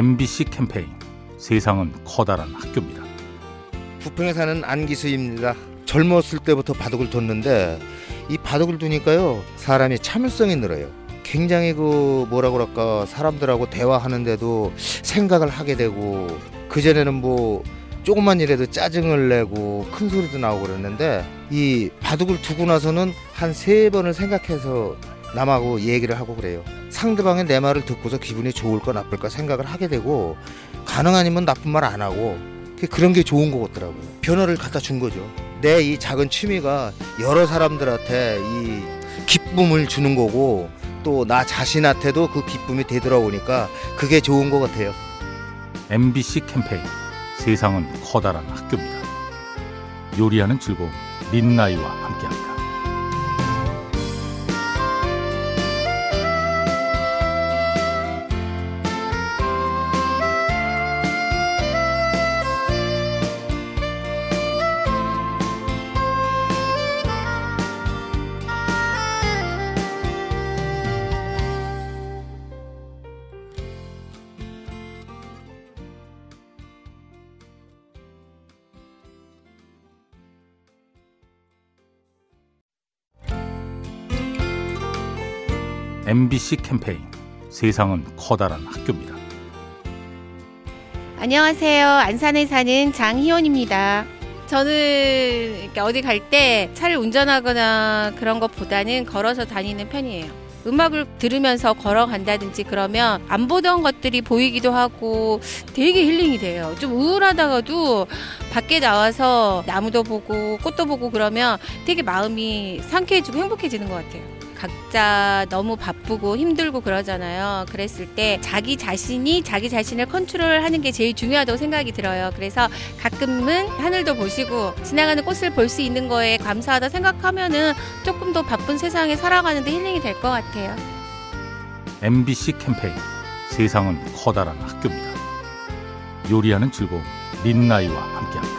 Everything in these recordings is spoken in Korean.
MBC 캠페인 세상은 커다란 학교입니다. 부평에 사는 안기수입니다. 젊었을 때부터 바둑을 뒀는데 이 바둑을 두니까요 사람이 참을성이 늘어요. 굉장히 그 뭐라 그럴까 사람들하고 대화하는데도 생각을 하게 되고 그 전에는 뭐 조금만 일해도 짜증을 내고 큰 소리도 나오고 그랬는데 이 바둑을 두고 나서는 한 세 번을 생각해서 남하고 얘기를 하고 그래요. 상대방의 내 말을 듣고서 기분이 좋을까 나쁠까 생각을 하게 되고 가능 아니면 나쁜 말 안 하고 그런 게 좋은 것 같더라고요. 변화를 갖다 준 거죠. 내 이 작은 취미가 여러 사람들한테 이 기쁨을 주는 거고 또 나 자신한테도 그 기쁨이 되돌아오니까 그게 좋은 것 같아요. MBC 캠페인 세상은 커다란 학교입니다. 요리하는 즐거움 민나이와 함께합니다. MBC 캠페인 세상은 커다란 학교입니다. 안녕하세요. 안산에 사는 장희원입니다. 저는 어디 갈 때 차를 운전하거나 그런 것보다는 걸어서 다니는 편이에요. 음악을 들으면서 걸어간다든지 그러면 안 보던 것들이 보이기도 하고 되게 힐링이 돼요. 좀 우울하다가도 밖에 나와서 나무도 보고 꽃도 보고 그러면 되게 마음이 상쾌해지고 행복해지는 것 같아요. 각자 너무 바쁘고 힘들고 그러잖아요. 그랬을 때 자기 자신이 자기 자신을 컨트롤하는 게 제일 중요하다고 생각이 들어요. 그래서 가끔은 하늘도 보시고 지나가는 꽃을 볼 수 있는 거에 감사하다 생각하면은 조금 더 바쁜 세상에 살아가는데 힐링이 될 것 같아요. MBC 캠페인 세상은 커다란 학교입니다. 요리하는 즐거움 민나이와 함께합니다.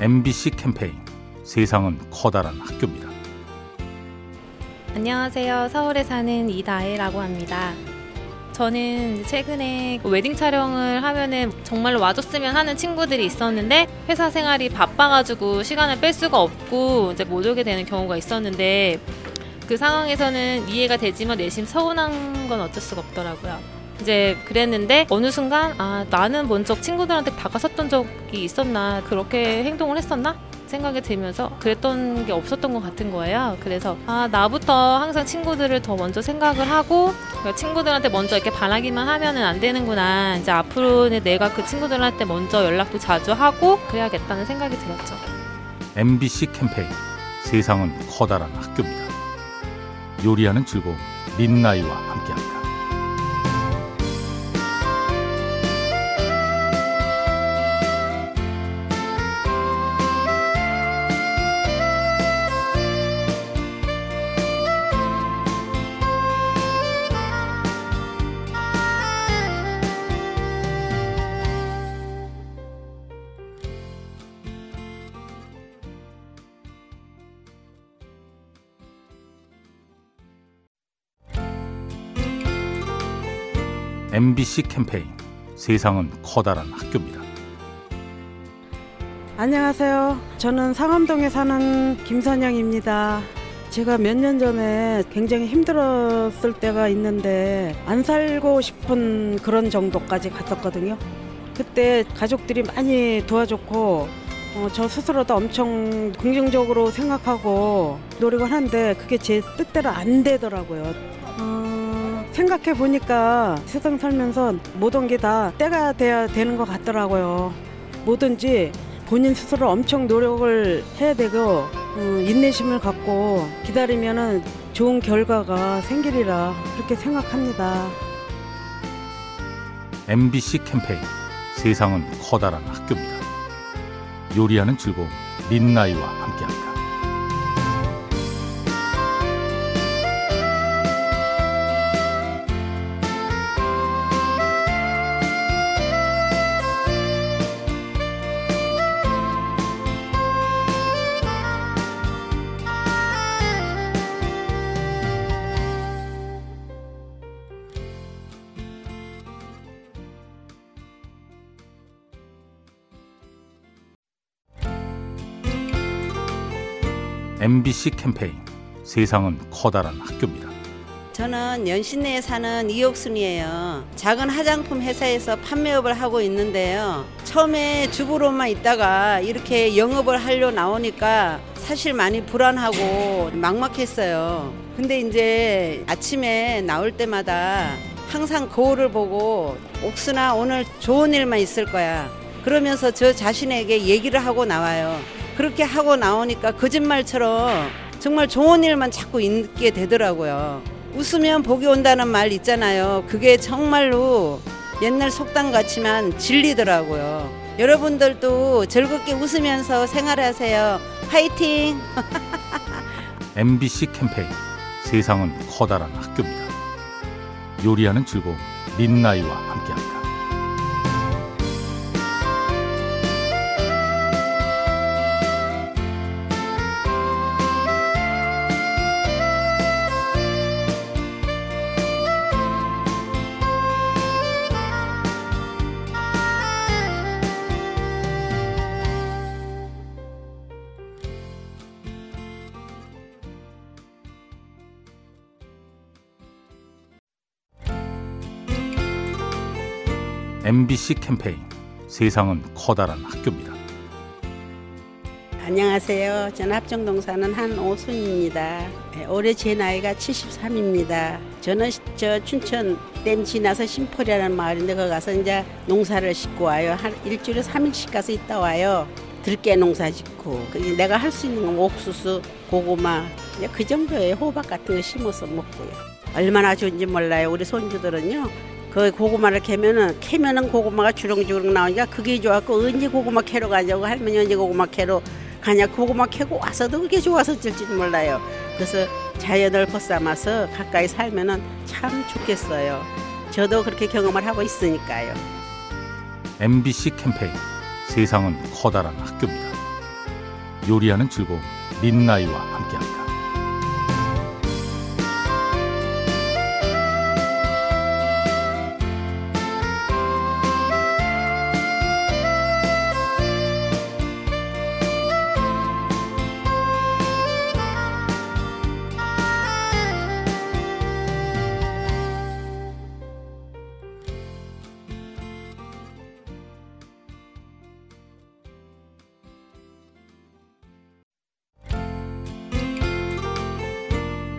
MBC 캠페인 세상은 커다란 학교입니다. 안녕하세요. 서울에 사는 이다혜라고 합니다. 저는 최근에 웨딩 촬영을 하면은 정말로 와줬으면 하는 친구들이 있었는데 회사 생활이 바빠가지고 시간을 뺄 수가 없고 이제 못 오게 되는 경우가 있었는데 그 상황에서는 이해가 되지만 내심 서운한 건 어쩔 수가 없더라고요. 이제 그랬는데 어느 순간 아 나는 먼저 친구들한테 다가섰던 적이 있었나 그렇게 행동을 했었나 생각이 들면서 그랬던 게 없었던 것 같은 거예요. 그래서 아 나부터 항상 친구들을 더 먼저 생각을 하고 그러니까 친구들한테 먼저 이렇게 바라기만 하면은 안 되는구나. 이제 앞으로는 내가 그 친구들한테 먼저 연락도 자주 하고 그래야겠다는 생각이 들었죠. MBC 캠페인 세상은 커다란 학교입니다. 요리하는 즐거움 민나이와 함께합니다. MBC 캠페인 세상은 커다란 학교입니다. 안녕하세요. 저는 상암동에 사는 김선영입니다. 제가 몇 년 전에 굉장히 힘들었을 때가 있는데 안 살고 싶은 그런 정도까지 갔었거든요. 그때 가족들이 많이 도와줬고 어, 저 스스로도 엄청 긍정적으로 생각하고 노력을 하는데 그게 제 뜻대로 안 되더라고요. 어, 생각해 보니까 세상 살면서 모든 게 다 때가 돼야 되는 것 같더라고요. 뭐든지 본인 스스로 엄청 노력을 해야 되고 어, 인내심을 갖고 기다리면은 좋은 결과가 생기리라 그렇게 생각합니다. MBC 캠페인 세상은 커다란 학교입니다. 요리하는 즐거움 민나이와 함께합니다. MBC 캠페인 세상은 커다란 학교입니다. 저는 연신내에 사는 이옥순이에요. 작은 화장품 회사에서 판매업을 하고 있는데요. 처음에 주부로만 있다가 이렇게 영업을 하려 나오니까 사실 많이 불안하고 막막했어요. 근데 이제 아침에 나올 때마다 항상 거울을 보고 옥순아 오늘 좋은 일만 있을 거야. 그러면서 저 자신에게 얘기를 하고 나와요. 그렇게 하고 나오니까 거짓말처럼 정말 좋은 일만 자꾸 있게 되더라고요. 웃으면 복이 온다는 말 있잖아요. 그게 정말로 옛날 속담 같지만 진리더라고요. 여러분들도 즐겁게 웃으면서 생활하세요. 화이팅! MBC 캠페인 세상은 커다란 학교입니다. 요리하는 즐거움 민나이와 함께합니다. MBC 캠페인 세상은 커다란 학교입니다. 안녕하세요. 저는 합정동 사는 한오순입니다. 네, 올해 제 나이가 73입니다. 저는 시- 저 춘천 댐 지나서 심포리라는 마을인데 거기 가서 이제 농사를 짓고 와요. 한 일주일에 3일씩 가서 있다 와요. 들깨 농사 짓고 그 내가 할 수 있는 건 옥수수, 고구마 그 정도의 호박 같은 거 심어서 먹고요. 얼마나 좋은지 몰라요. 우리 손주들은요. 그 고구마를 캐면은 캐면은 고구마가 주렁주렁 나오니까 그게 좋았고 언제 고구마 캐러 가자고 할머니 언제 고구마 캐러 가냐 고구마 캐고 와서도 그게 질지 몰라요. 그래서 자연을 벗삼아서 가까이 살면은 참 좋겠어요. 저도 그렇게 경험을 하고 있으니까요. MBC 캠페인 세상은 커다란 학교입니다. 요리하는 즐거움 민나이와 함께합니다.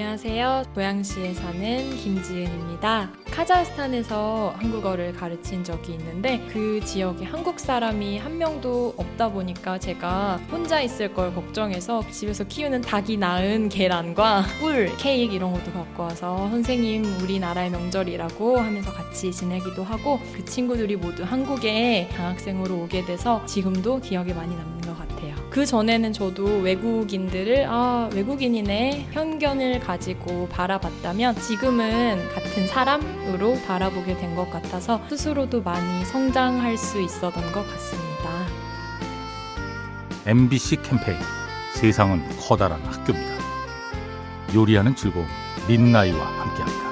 안녕하세요. 고양시에 사는 김지은입니다. 카자흐스탄에서 한국어를 가르친 적이 있는데 그 지역에 한국 사람이 한 명도 없다 보니까 제가 혼자 있을 걸 걱정해서 집에서 키우는 닭이 낳은 계란과 꿀, 케이크 이런 것도 갖고 와서 선생님 우리나라의 명절이라고 하면서 같이 지내기도 하고 그 친구들이 모두 한국에 방학생으로 오게 돼서 지금도 기억에 많이 남는. 그 전에는 저도 외국인들을 아 외국인이네 편견을 가지고 바라봤다면 지금은 같은 사람으로 바라보게 된 것 같아서 스스로도 많이 성장할 수 있었던 것 같습니다. MBC 캠페인 세상은 커다란 학교입니다. 요리하는 즐거움 민나이와 함께합니다.